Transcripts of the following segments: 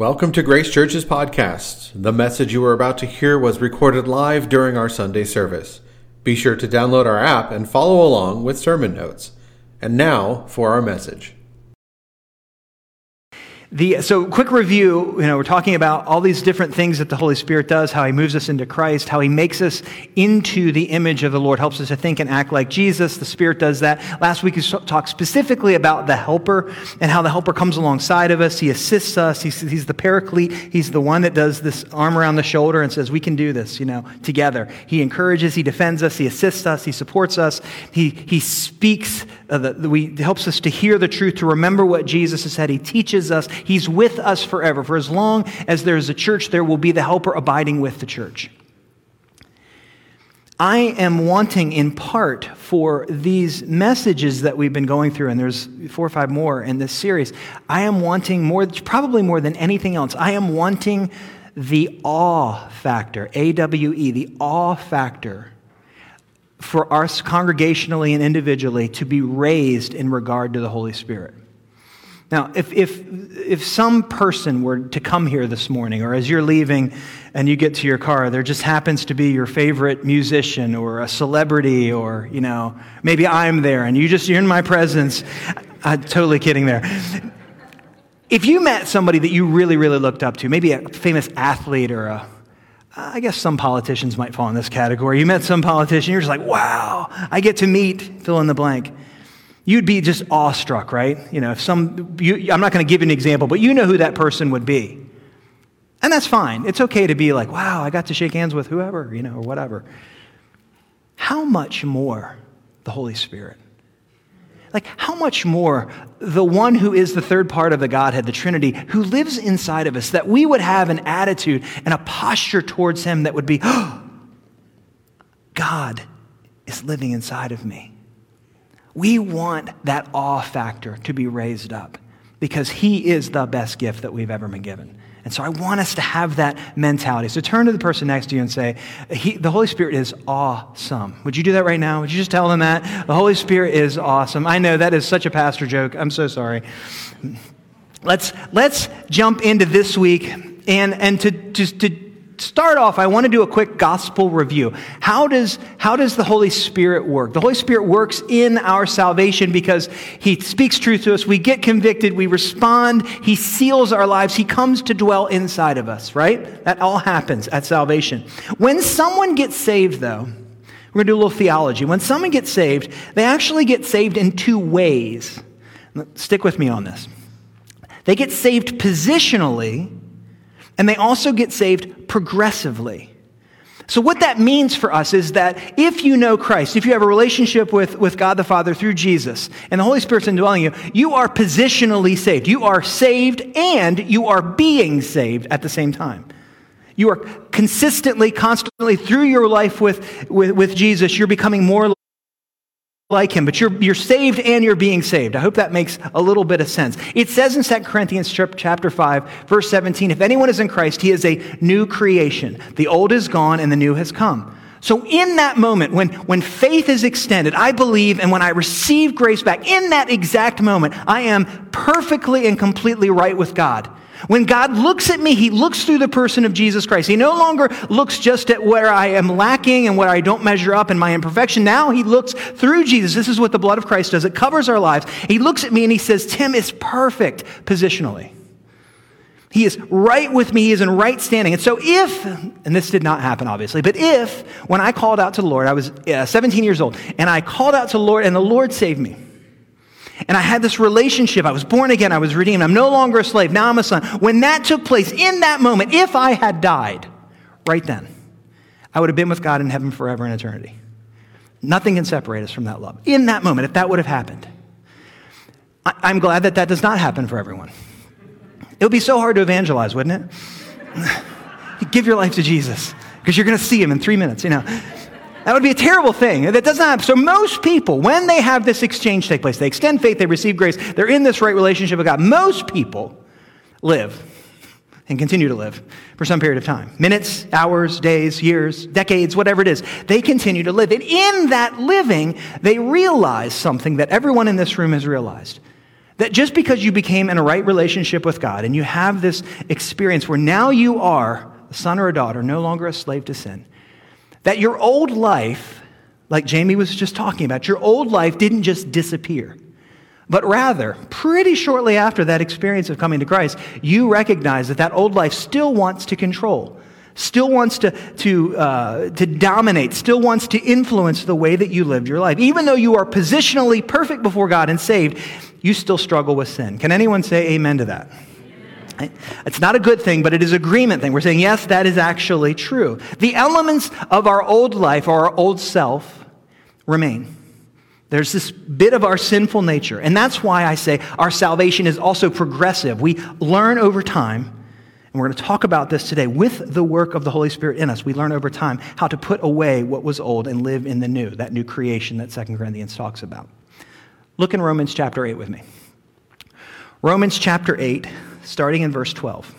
Welcome to Grace Church's podcast. The message you are about to hear was recorded live during our Sunday service. Be sure to download our app and follow along with sermon notes. And now for our message. The, so, quick review. You know, we're talking about all these different things that the Holy Spirit does, how He moves us into Christ, how He makes us into the image of the Lord, helps us to think and act like Jesus. The Spirit does that. Last week, we talked specifically about the Helper and how the Helper comes alongside of us. He assists us. He's, he's the Paraclete. He's the one that does this arm around the shoulder and says, "We can do this," you know, together. He encourages. He defends us. He assists us. He supports us. He he speaks. Uh, the, we helps us to hear the truth, to remember what Jesus has said. He teaches us. He's with us forever. For as long as there is a church, there will be the helper abiding with the church. I am wanting, in part, for these messages that we've been going through, and there's four or five more in this series. I am wanting more, probably more than anything else, I am wanting the awe factor, A W E, the awe factor for us congregationally and individually to be raised in regard to the Holy Spirit. Now, if, if, if some person were to come here this morning, or as you're leaving and you get to your car, there just happens to be your favorite musician or a celebrity, or, you know, maybe I'm there and you just, you're in my presence. I'm totally kidding there. If you met somebody that you really, really looked up to, maybe a famous athlete or a, I guess some politicians might fall in this category. You met some politician, you're just like, wow, I get to meet, fill in the blank you'd be just awestruck, right? You know, if some, you, I'm not going to give you an example, but you know who that person would be. And that's fine. It's okay to be like, wow, I got to shake hands with whoever, you know, or whatever. How much more the Holy Spirit? Like, how much more the one who is the third part of the Godhead, the Trinity, who lives inside of us, that we would have an attitude and a posture towards Him that would be, oh, God is living inside of me. We want that awe factor to be raised up because He is the best gift that we've ever been given. And so I want us to have that mentality. So turn to the person next to you and say, The Holy Spirit is awesome. Would you do that right now? Would you just tell them that? The Holy Spirit is awesome. I know that is such a pastor joke. I'm so sorry. Let's, let's jump into this week and, and to, to, to start off, I want to do a quick gospel review. How does, how does the Holy Spirit work? The Holy Spirit works in our salvation because He speaks truth to us. We get convicted, we respond, He seals our lives, He comes to dwell inside of us, right? That all happens at salvation. When someone gets saved, though, we're going to do a little theology. When someone gets saved, they actually get saved in two ways. Stick with me on this. They get saved positionally and they also get saved progressively. So, what that means for us is that if you know Christ, if you have a relationship with, with God the Father through Jesus, and the Holy Spirit's indwelling you, you are positionally saved. You are saved and you are being saved at the same time. You are consistently, constantly, through your life with, with, with Jesus, you're becoming more like him, but you're, you're saved and you're being saved. I hope that makes a little bit of sense. It says in 2 Corinthians chapter 5, verse 17, if anyone is in Christ, he is a new creation. The old is gone and the new has come. So in that moment, when, when faith is extended, I believe, and when I receive grace back, in that exact moment, I am perfectly and completely right with God. When God looks at me, He looks through the person of Jesus Christ. He no longer looks just at where I am lacking and where I don't measure up in my imperfection. Now He looks through Jesus. This is what the blood of Christ does. It covers our lives. He looks at me and He says, Tim is perfect positionally. He is right with me. He is in right standing. And so, if, and this did not happen, obviously, but if when I called out to the Lord, I was uh, 17 years old, and I called out to the Lord, and the Lord saved me. And I had this relationship. I was born again. I was redeemed. I'm no longer a slave. Now I'm a son. When that took place, in that moment, if I had died right then, I would have been with God in heaven forever in eternity. Nothing can separate us from that love. In that moment, if that would have happened, I- am glad that that does not happen for everyone. It would be so hard to evangelize, wouldn't it? Give your life to Jesus because you're going to see him in three minutes, you know. That would be a terrible thing. That doesn't happen. So most people, when they have this exchange take place, they extend faith, they receive grace, they're in this right relationship with God. Most people live and continue to live for some period of time minutes, hours, days, years, decades, whatever it is. They continue to live. And in that living, they realize something that everyone in this room has realized That just because you became in a right relationship with God and you have this experience where now you are a son or a daughter, no longer a slave to sin, that your old life, like Jamie was just talking about, your old life didn't just disappear. But rather, pretty shortly after that experience of coming to Christ, you recognize that that old life still wants to control, still wants to, to, uh, to dominate, still wants to influence the way that you lived your life. Even though you are positionally perfect before God and saved, you still struggle with sin. Can anyone say amen to that? It's not a good thing, but it is agreement thing. We're saying, yes, that is actually true. The elements of our old life or our old self remain. There's this bit of our sinful nature. And that's why I say our salvation is also progressive. We learn over time, and we're going to talk about this today with the work of the Holy Spirit in us. We learn over time how to put away what was old and live in the new, that new creation that 2 Corinthians talks about. Look in Romans chapter 8 with me. Romans chapter 8, starting in verse 12.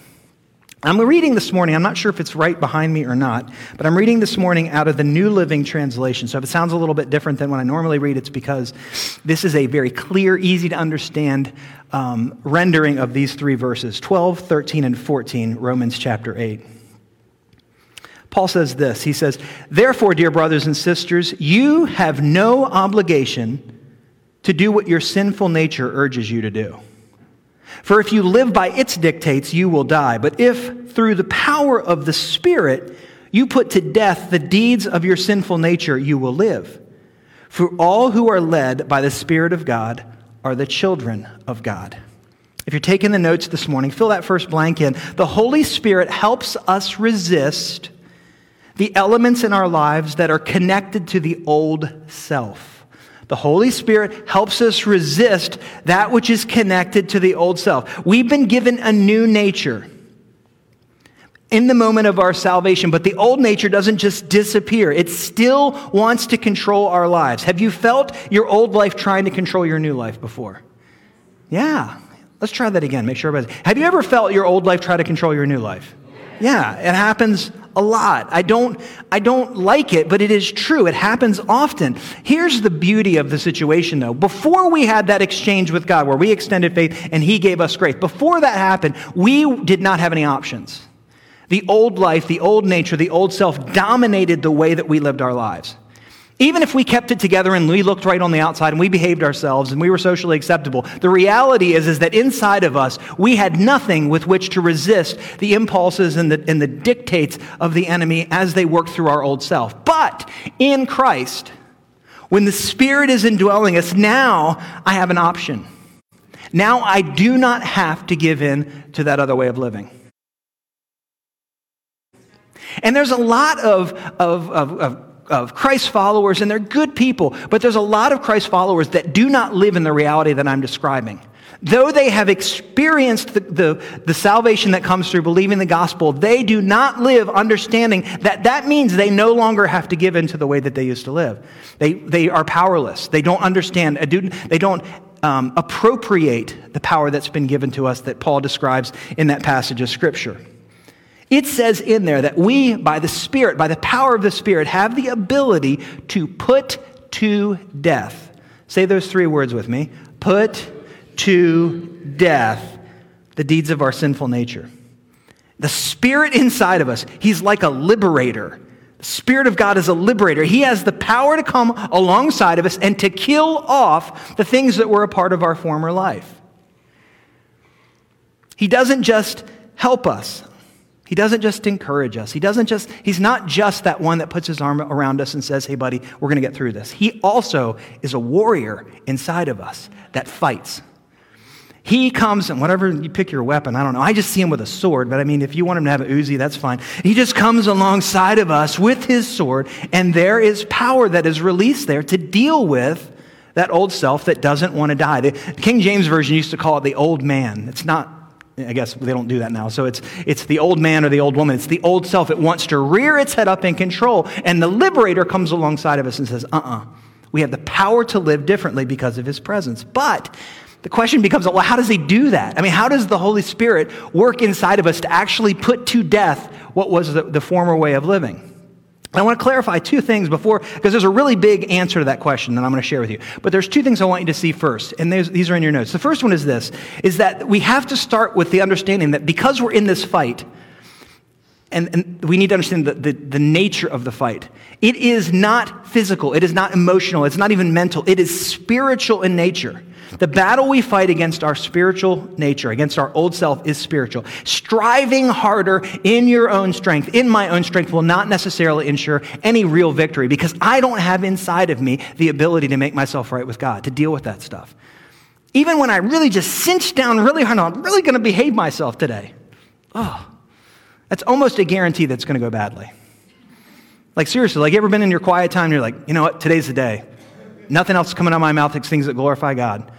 I'm reading this morning, I'm not sure if it's right behind me or not, but I'm reading this morning out of the New Living Translation. So if it sounds a little bit different than when I normally read, it's because this is a very clear, easy to understand um, rendering of these three verses 12, 13, and 14, Romans chapter 8. Paul says this He says, Therefore, dear brothers and sisters, you have no obligation to do what your sinful nature urges you to do. For if you live by its dictates, you will die. But if through the power of the Spirit you put to death the deeds of your sinful nature, you will live. For all who are led by the Spirit of God are the children of God. If you're taking the notes this morning, fill that first blank in. The Holy Spirit helps us resist the elements in our lives that are connected to the old self. The Holy Spirit helps us resist that which is connected to the old self. We've been given a new nature in the moment of our salvation, but the old nature doesn't just disappear. It still wants to control our lives. Have you felt your old life trying to control your new life before? Yeah. Let's try that again. Make sure everybody. Have you ever felt your old life try to control your new life? Yeah, it happens a lot. I don't, I don't like it, but it is true. It happens often. Here's the beauty of the situation, though. Before we had that exchange with God where we extended faith and He gave us grace, before that happened, we did not have any options. The old life, the old nature, the old self dominated the way that we lived our lives. Even if we kept it together and we looked right on the outside and we behaved ourselves and we were socially acceptable, the reality is, is that inside of us, we had nothing with which to resist the impulses and the, and the dictates of the enemy as they work through our old self. But in Christ, when the Spirit is indwelling us, now I have an option. Now I do not have to give in to that other way of living. And there's a lot of, of, of, of of Christ followers, and they're good people, but there's a lot of Christ followers that do not live in the reality that I'm describing. Though they have experienced the, the, the, salvation that comes through believing the gospel, they do not live understanding that that means they no longer have to give in to the way that they used to live. They, they are powerless. They don't understand, they don't um, appropriate the power that's been given to us that Paul describes in that passage of Scripture. It says in there that we, by the Spirit, by the power of the Spirit, have the ability to put to death. Say those three words with me put to death the deeds of our sinful nature. The Spirit inside of us, He's like a liberator. The Spirit of God is a liberator. He has the power to come alongside of us and to kill off the things that were a part of our former life. He doesn't just help us. He doesn't just encourage us. He doesn't just, he's not just that one that puts his arm around us and says, hey, buddy, we're going to get through this. He also is a warrior inside of us that fights. He comes and whatever you pick your weapon, I don't know. I just see him with a sword, but I mean, if you want him to have an Uzi, that's fine. He just comes alongside of us with his sword, and there is power that is released there to deal with that old self that doesn't want to die. The King James Version used to call it the old man. It's not I guess they don't do that now. So it's, it's the old man or the old woman. It's the old self. It wants to rear its head up in control. And the liberator comes alongside of us and says, uh uh-uh. uh We have the power to live differently because of his presence. But the question becomes, well, how does he do that? I mean, how does the Holy Spirit work inside of us to actually put to death what was the, the former way of living? I want to clarify two things before, because there's a really big answer to that question that I'm going to share with you. But there's two things I want you to see first, and these are in your notes. The first one is this, is that we have to start with the understanding that because we're in this fight, and, and we need to understand the, the, the nature of the fight. It is not physical, it is not emotional, it's not even mental, it is spiritual in nature. The battle we fight against our spiritual nature, against our old self, is spiritual. Striving harder in your own strength, in my own strength, will not necessarily ensure any real victory because I don't have inside of me the ability to make myself right with God, to deal with that stuff. Even when I really just cinch down really hard, I'm really going to behave myself today. Oh, that's almost a guarantee that's going to go badly. Like, seriously, like, you ever been in your quiet time and you're like, you know what, today's the day. Nothing else coming out of my mouth except things that glorify God.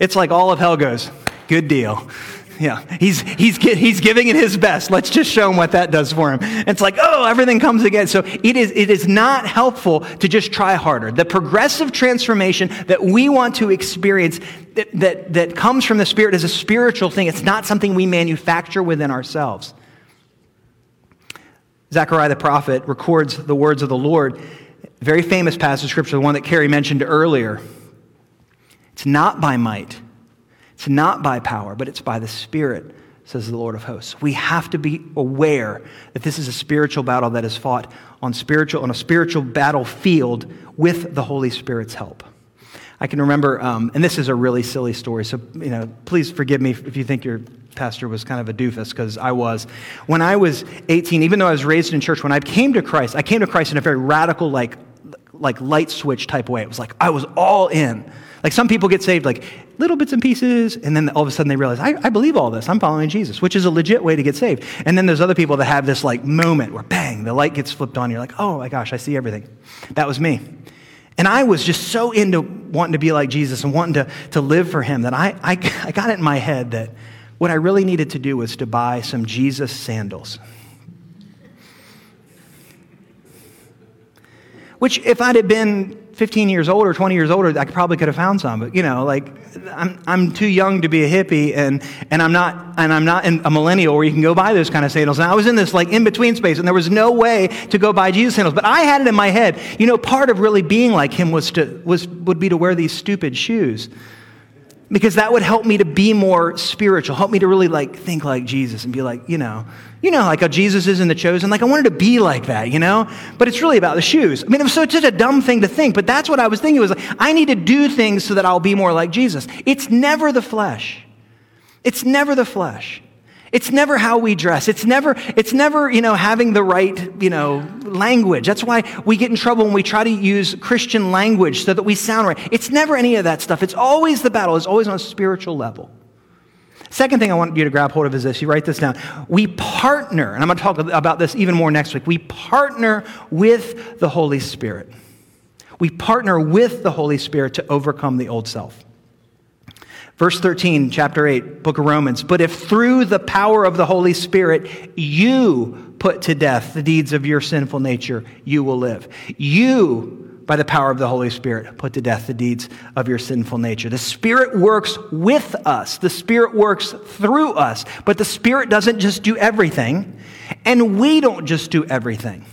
It's like all of hell goes, good deal. Yeah, he's, he's, he's giving it his best. Let's just show him what that does for him. It's like, oh, everything comes again. So it is, it is not helpful to just try harder. The progressive transformation that we want to experience that, that, that comes from the Spirit is a spiritual thing. It's not something we manufacture within ourselves. Zechariah the prophet records the words of the Lord, very famous passage of scripture, the one that Carrie mentioned earlier. It's not by might, it's not by power, but it's by the Spirit, says the Lord of hosts. We have to be aware that this is a spiritual battle that is fought on spiritual on a spiritual battlefield with the Holy Spirit's help. I can remember, um, and this is a really silly story, so you know, please forgive me if you think your pastor was kind of a doofus, because I was. When I was 18, even though I was raised in church, when I came to Christ, I came to Christ in a very radical, like, like light switch type way. It was like I was all in. Like some people get saved like little bits and pieces, and then all of a sudden they realize, I, I believe all this. I'm following Jesus, which is a legit way to get saved. And then there's other people that have this like moment where bang, the light gets flipped on. You're like, oh my gosh, I see everything. That was me. And I was just so into wanting to be like Jesus and wanting to, to live for him that I, I, I got it in my head that what I really needed to do was to buy some Jesus sandals. Which, if I'd have been 15 years older, 20 years older, I probably could have found some. But, you know, like, I'm, I'm too young to be a hippie, and, and I'm not, and I'm not a millennial where you can go buy those kind of sandals. And I was in this, like, in-between space, and there was no way to go buy Jesus sandals. But I had it in my head, you know, part of really being like him was to, was, would be to wear these stupid shoes because that would help me to be more spiritual help me to really like think like jesus and be like you know you know like how jesus is in the chosen. Like i wanted to be like that you know? But it's really about the shoes. I mean it was such a dumb thing to think but that's what i was thinking. Was like i need to do things so that i'll be more like jesus. It's never the flesh. It's never the flesh it's never how we dress. It's never, it's never, you know, having the right, you know, language. That's why we get in trouble when we try to use Christian language so that we sound right. It's never any of that stuff. It's always the battle. It's always on a spiritual level. Second thing I want you to grab hold of is this. You write this down. We partner, and I'm going to talk about this even more next week. We partner with the Holy Spirit. We partner with the Holy Spirit to overcome the old self. Verse 13, chapter 8, book of Romans. But if through the power of the Holy Spirit you put to death the deeds of your sinful nature, you will live. You, by the power of the Holy Spirit, put to death the deeds of your sinful nature. The Spirit works with us, the Spirit works through us, but the Spirit doesn't just do everything, and we don't just do everything.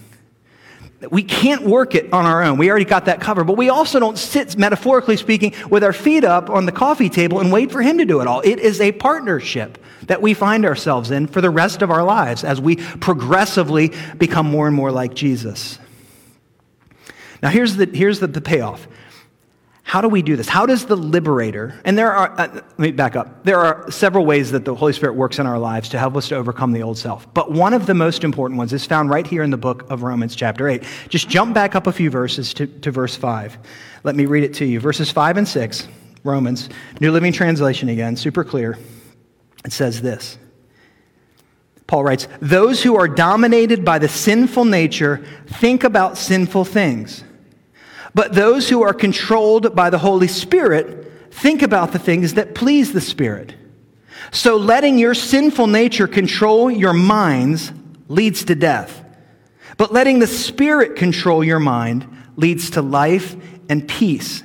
We can't work it on our own. We already got that covered. But we also don't sit, metaphorically speaking, with our feet up on the coffee table and wait for Him to do it all. It is a partnership that we find ourselves in for the rest of our lives as we progressively become more and more like Jesus. Now, here's the, here's the, the payoff how do we do this? How does the liberator, and there are, uh, let me back up. There are several ways that the Holy Spirit works in our lives to help us to overcome the old self. But one of the most important ones is found right here in the book of Romans, chapter 8. Just jump back up a few verses to, to verse 5. Let me read it to you. Verses 5 and 6, Romans, New Living Translation again, super clear. It says this. Paul writes, Those who are dominated by the sinful nature think about sinful things but those who are controlled by the Holy Spirit think about the things that please the Spirit. So letting your sinful nature control your minds leads to death. But letting the Spirit control your mind leads to life and peace.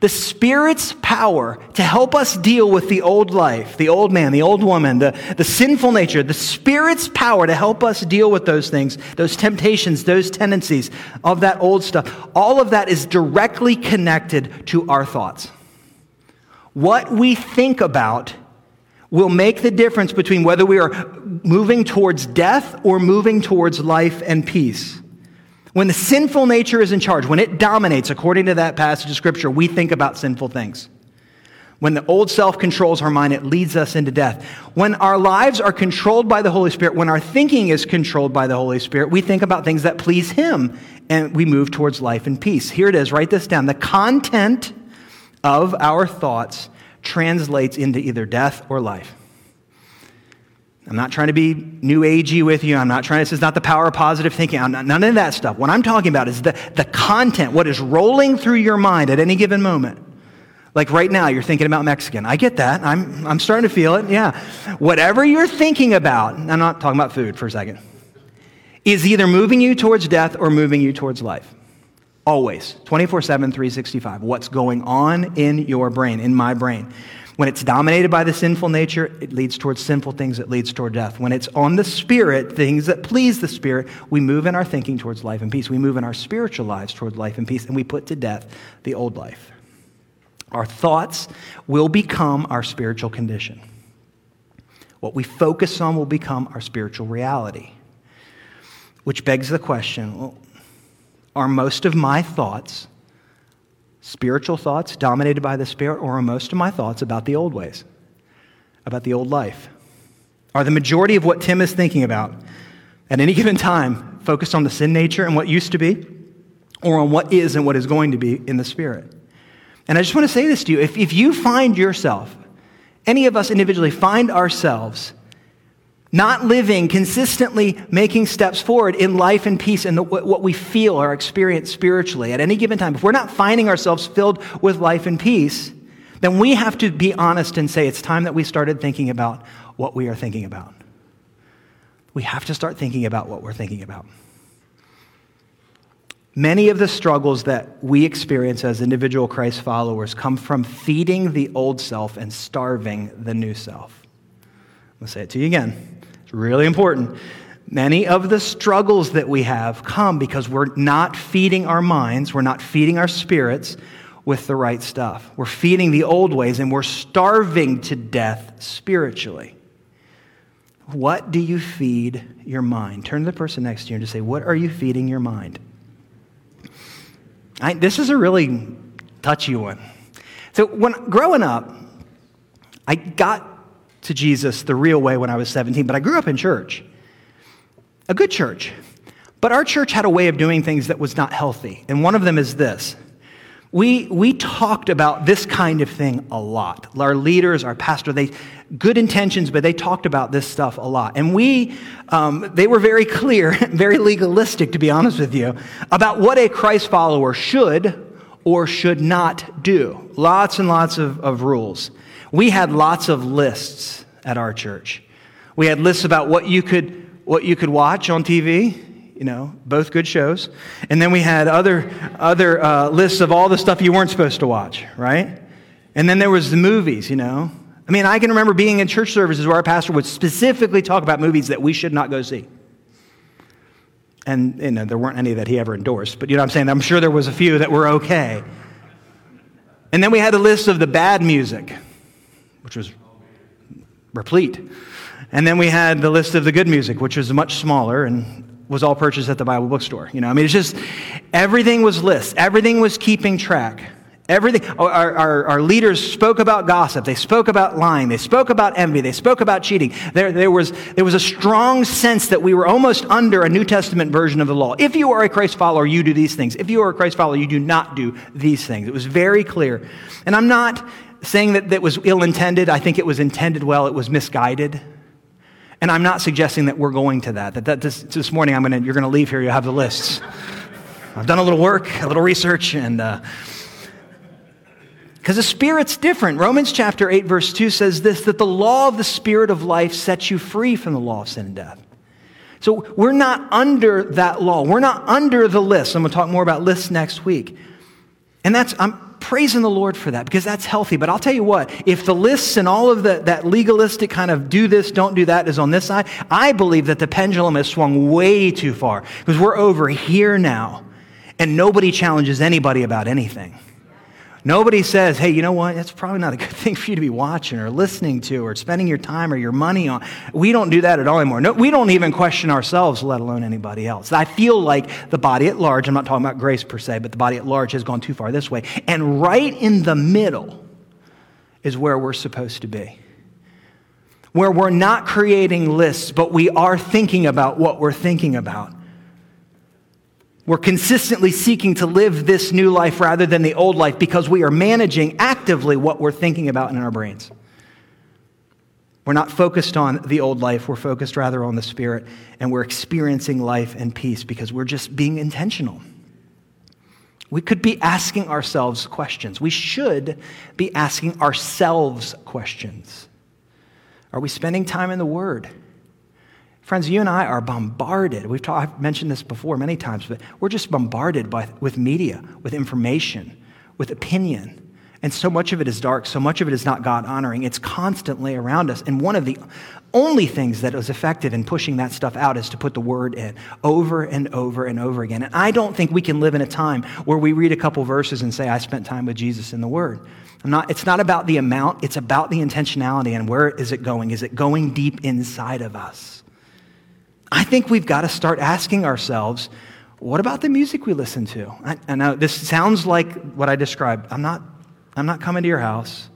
The Spirit's power to help us deal with the old life, the old man, the old woman, the, the sinful nature, the Spirit's power to help us deal with those things, those temptations, those tendencies of that old stuff, all of that is directly connected to our thoughts. What we think about will make the difference between whether we are moving towards death or moving towards life and peace. When the sinful nature is in charge, when it dominates, according to that passage of Scripture, we think about sinful things. When the old self controls our mind, it leads us into death. When our lives are controlled by the Holy Spirit, when our thinking is controlled by the Holy Spirit, we think about things that please Him and we move towards life and peace. Here it is, write this down. The content of our thoughts translates into either death or life. I'm not trying to be new agey with you. I'm not trying this is not the power of positive thinking. I'm not, none of that stuff. What I'm talking about is the, the content, what is rolling through your mind at any given moment. Like right now, you're thinking about Mexican. I get that. I'm, I'm starting to feel it. Yeah. Whatever you're thinking about, I'm not talking about food for a second, is either moving you towards death or moving you towards life. Always. 24 7, 365. What's going on in your brain, in my brain. When it's dominated by the sinful nature, it leads towards sinful things, it leads toward death. When it's on the spirit, things that please the spirit, we move in our thinking towards life and peace. We move in our spiritual lives towards life and peace, and we put to death the old life. Our thoughts will become our spiritual condition. What we focus on will become our spiritual reality. Which begs the question well, are most of my thoughts spiritual thoughts dominated by the Spirit, or are most of my thoughts about the old ways, about the old life? Are the majority of what Tim is thinking about at any given time focused on the sin nature and what used to be, or on what is and what is going to be in the Spirit? And I just want to say this to you if, if you find yourself, any of us individually find ourselves not living, consistently making steps forward in life and peace and the, what we feel or experience spiritually at any given time, if we're not finding ourselves filled with life and peace, then we have to be honest and say it's time that we started thinking about what we are thinking about. We have to start thinking about what we're thinking about. Many of the struggles that we experience as individual Christ followers come from feeding the old self and starving the new self. I'll say it to you again. Really important. Many of the struggles that we have come because we're not feeding our minds, we're not feeding our spirits with the right stuff. We're feeding the old ways and we're starving to death spiritually. What do you feed your mind? Turn to the person next to you and just say, What are you feeding your mind? I, this is a really touchy one. So, when growing up, I got to Jesus the real way when I was 17, but I grew up in church, a good church. But our church had a way of doing things that was not healthy. And one of them is this. We, we talked about this kind of thing a lot. Our leaders, our pastor, they good intentions, but they talked about this stuff a lot. And we, um, they were very clear, very legalistic, to be honest with you, about what a Christ follower should or should not do. Lots and lots of, of rules. We had lots of lists at our church. We had lists about what you could, what you could watch on TV, you know, both good shows. And then we had other, other uh, lists of all the stuff you weren't supposed to watch, right? And then there was the movies, you know. I mean, I can remember being in church services where our pastor would specifically talk about movies that we should not go see. And you know, there weren't any that he ever endorsed, but you know what I'm saying? I'm sure there was a few that were okay. And then we had a list of the bad music which was replete. And then we had the list of the good music, which was much smaller and was all purchased at the Bible bookstore. You know, I mean, it's just everything was lists, everything was keeping track. Everything, our, our, our, leaders spoke about gossip. They spoke about lying. They spoke about envy. They spoke about cheating. There, there, was, there was a strong sense that we were almost under a New Testament version of the law. If you are a Christ follower, you do these things. If you are a Christ follower, you do not do these things. It was very clear. And I'm not saying that that was ill intended. I think it was intended well, it was misguided. And I'm not suggesting that we're going to that. That, that this, this morning, I'm gonna, you're going to leave here, you have the lists. I've done a little work, a little research, and Uh, because the Spirit's different. Romans chapter 8, verse 2 says this that the law of the Spirit of life sets you free from the law of sin and death. So we're not under that law. We're not under the list. I'm going to talk more about lists next week. And that's, I'm, praising the Lord for that because that's healthy. But I'll tell you what, if the lists and all of the, that legalistic kind of do this, don't do that is on this side, I believe that the pendulum has swung way too far because we're over here now and nobody challenges anybody about anything. Nobody says, hey, you know what? That's probably not a good thing for you to be watching or listening to or spending your time or your money on. We don't do that at all anymore. No, we don't even question ourselves, let alone anybody else. I feel like the body at large, I'm not talking about grace per se, but the body at large has gone too far this way. And right in the middle is where we're supposed to be. Where we're not creating lists, but we are thinking about what we're thinking about. We're consistently seeking to live this new life rather than the old life because we are managing actively what we're thinking about in our brains. We're not focused on the old life, we're focused rather on the spirit, and we're experiencing life and peace because we're just being intentional. We could be asking ourselves questions. We should be asking ourselves questions. Are we spending time in the Word? Friends, you and I are bombarded. We've I've mentioned this before many times, but we're just bombarded by, with media, with information, with opinion. And so much of it is dark, so much of it is not God honoring. It's constantly around us. And one of the only things that is effective in pushing that stuff out is to put the word in over and over and over again. And I don't think we can live in a time where we read a couple verses and say, I spent time with Jesus in the word. Not, it's not about the amount, it's about the intentionality and where is it going? Is it going deep inside of us? I think we've got to start asking ourselves, what about the music we listen to? I, I, know this sounds like what I described. I'm not, I'm not coming to your house.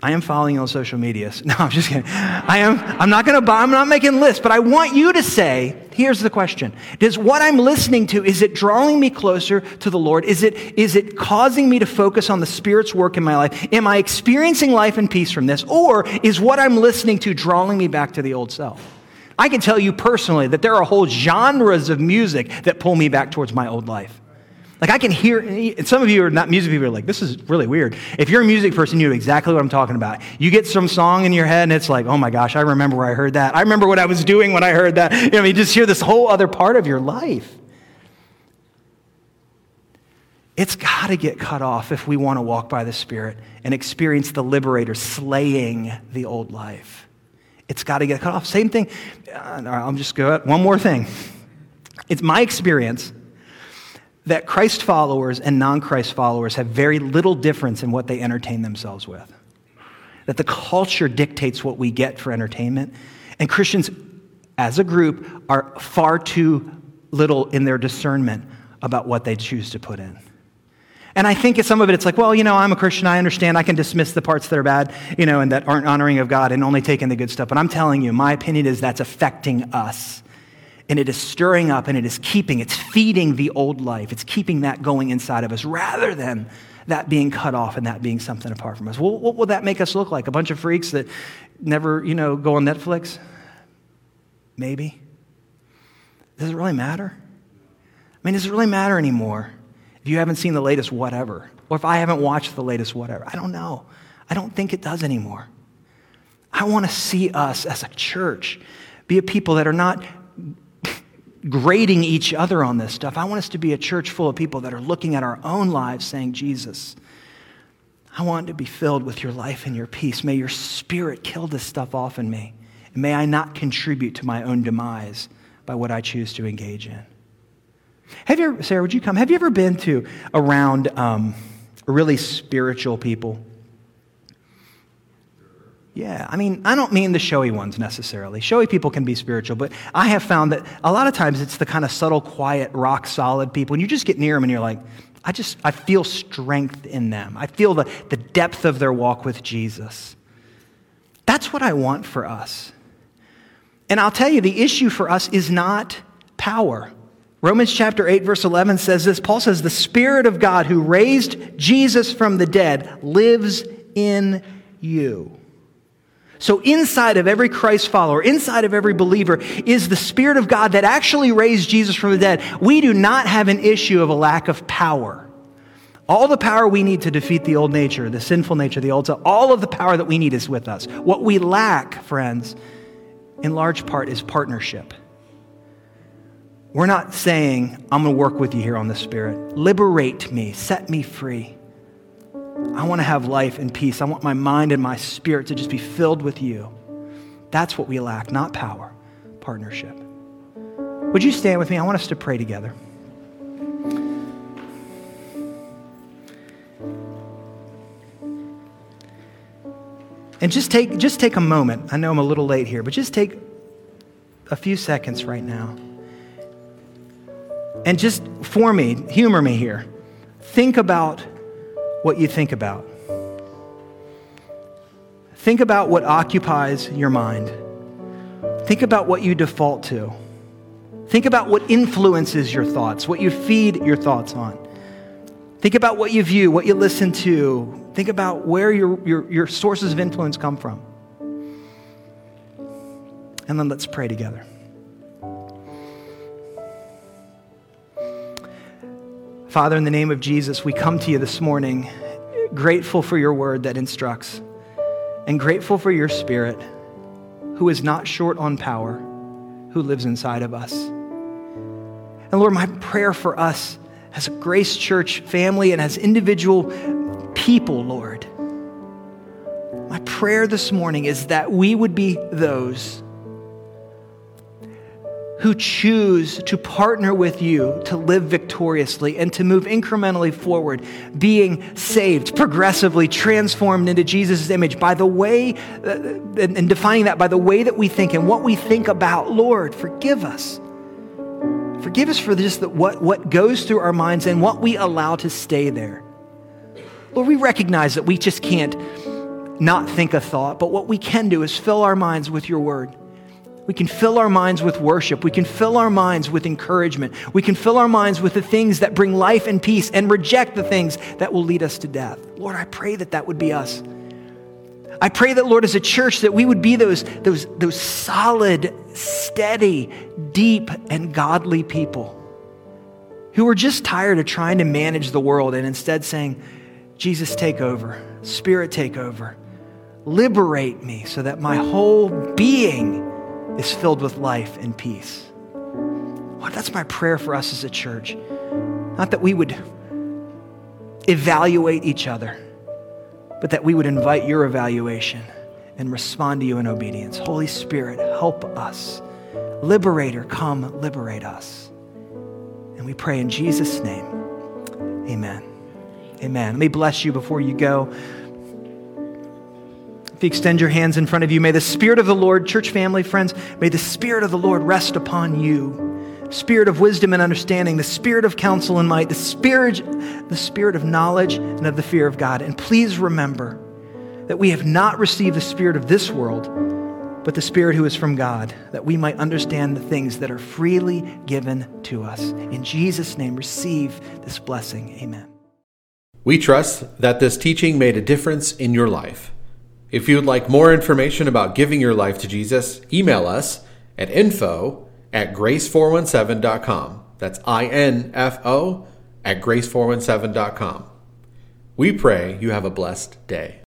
I am following you on social media. No, I'm just kidding. I am, I'm not going to buy, I'm not making lists, but I want you to say, here's the question. Does what I'm listening to, is it drawing me closer to the Lord? Is it, is it causing me to focus on the Spirit's work in my life? Am I experiencing life and peace from this? Or is what I'm listening to drawing me back to the old self? I can tell you personally that there are whole genres of music that pull me back towards my old life. Like I can hear, and some of you are not music people are like, this is really weird. If you're a music person, you know exactly what I'm talking about. You get some song in your head and it's like, oh my gosh, I remember where I heard that. I remember what I was doing when I heard that. You know, you just hear this whole other part of your life. It's got to get cut off if we want to walk by the Spirit and experience the liberator slaying the old life. It's got to get cut off. Same thing. Uh, I'll just go one more thing. It's my experience that Christ followers and non Christ followers have very little difference in what they entertain themselves with. That the culture dictates what we get for entertainment. And Christians, as a group, are far too little in their discernment about what they choose to put in. And I think some of it, it's like, well, you know, I'm a Christian. I understand. I can dismiss the parts that are bad, you know, and that aren't honoring of God and only taking the good stuff. But I'm telling you, my opinion is that's affecting us. And it is stirring up and it is keeping, it's feeding the old life. It's keeping that going inside of us rather than that being cut off and that being something apart from us. Well, what will that make us look like? A bunch of freaks that never, you know, go on Netflix? Maybe. Does it really matter? I mean, does it really matter anymore? If you haven't seen the latest whatever, or if I haven't watched the latest whatever. I don't know. I don't think it does anymore. I want to see us as a church be a people that are not grading each other on this stuff. I want us to be a church full of people that are looking at our own lives saying, Jesus, I want to be filled with your life and your peace. May your spirit kill this stuff off in me. And may I not contribute to my own demise by what I choose to engage in. Have you ever, Sarah, would you come? Have you ever been to around um, really spiritual people? Yeah, I mean, I don't mean the showy ones necessarily. Showy people can be spiritual, but I have found that a lot of times it's the kind of subtle, quiet, rock solid people. And you just get near them and you're like, I just, I feel strength in them. I feel the, the depth of their walk with Jesus. That's what I want for us. And I'll tell you, the issue for us is not power. Romans chapter 8, verse 11 says this Paul says, The Spirit of God who raised Jesus from the dead lives in you. So, inside of every Christ follower, inside of every believer, is the Spirit of God that actually raised Jesus from the dead. We do not have an issue of a lack of power. All the power we need to defeat the old nature, the sinful nature, the old self, all of the power that we need is with us. What we lack, friends, in large part, is partnership. We're not saying, I'm going to work with you here on the Spirit. Liberate me, set me free. I want to have life and peace. I want my mind and my spirit to just be filled with you. That's what we lack, not power, partnership. Would you stand with me? I want us to pray together. And just take, just take a moment. I know I'm a little late here, but just take a few seconds right now. And just for me, humor me here. Think about what you think about. Think about what occupies your mind. Think about what you default to. Think about what influences your thoughts, what you feed your thoughts on. Think about what you view, what you listen to. Think about where your, your, your sources of influence come from. And then let's pray together. Father, in the name of Jesus, we come to you this morning grateful for your word that instructs and grateful for your spirit who is not short on power, who lives inside of us. And Lord, my prayer for us as a Grace Church family and as individual people, Lord, my prayer this morning is that we would be those who choose to partner with you to live victoriously and to move incrementally forward, being saved, progressively transformed into Jesus' image by the way, uh, and defining that by the way that we think and what we think about. Lord, forgive us. Forgive us for just what, what goes through our minds and what we allow to stay there. Lord, we recognize that we just can't not think a thought, but what we can do is fill our minds with your word. We can fill our minds with worship. We can fill our minds with encouragement. We can fill our minds with the things that bring life and peace and reject the things that will lead us to death. Lord, I pray that that would be us. I pray that, Lord, as a church, that we would be those, those, those solid, steady, deep, and godly people who are just tired of trying to manage the world and instead saying, Jesus, take over, Spirit, take over, liberate me so that my whole being is filled with life and peace. Lord, that's my prayer for us as a church. Not that we would evaluate each other, but that we would invite your evaluation and respond to you in obedience. Holy Spirit, help us. Liberator, come liberate us. And we pray in Jesus' name. Amen. Amen. Let me bless you before you go. If you extend your hands in front of you, may the Spirit of the Lord, church family, friends, may the Spirit of the Lord rest upon you. Spirit of wisdom and understanding, the spirit of counsel and might, the spirit, the spirit of knowledge and of the fear of God. And please remember that we have not received the spirit of this world, but the spirit who is from God, that we might understand the things that are freely given to us. In Jesus' name, receive this blessing. Amen. We trust that this teaching made a difference in your life. If you'd like more information about giving your life to Jesus, email us at info at grace417.com. That's I N F O at grace417.com. We pray you have a blessed day.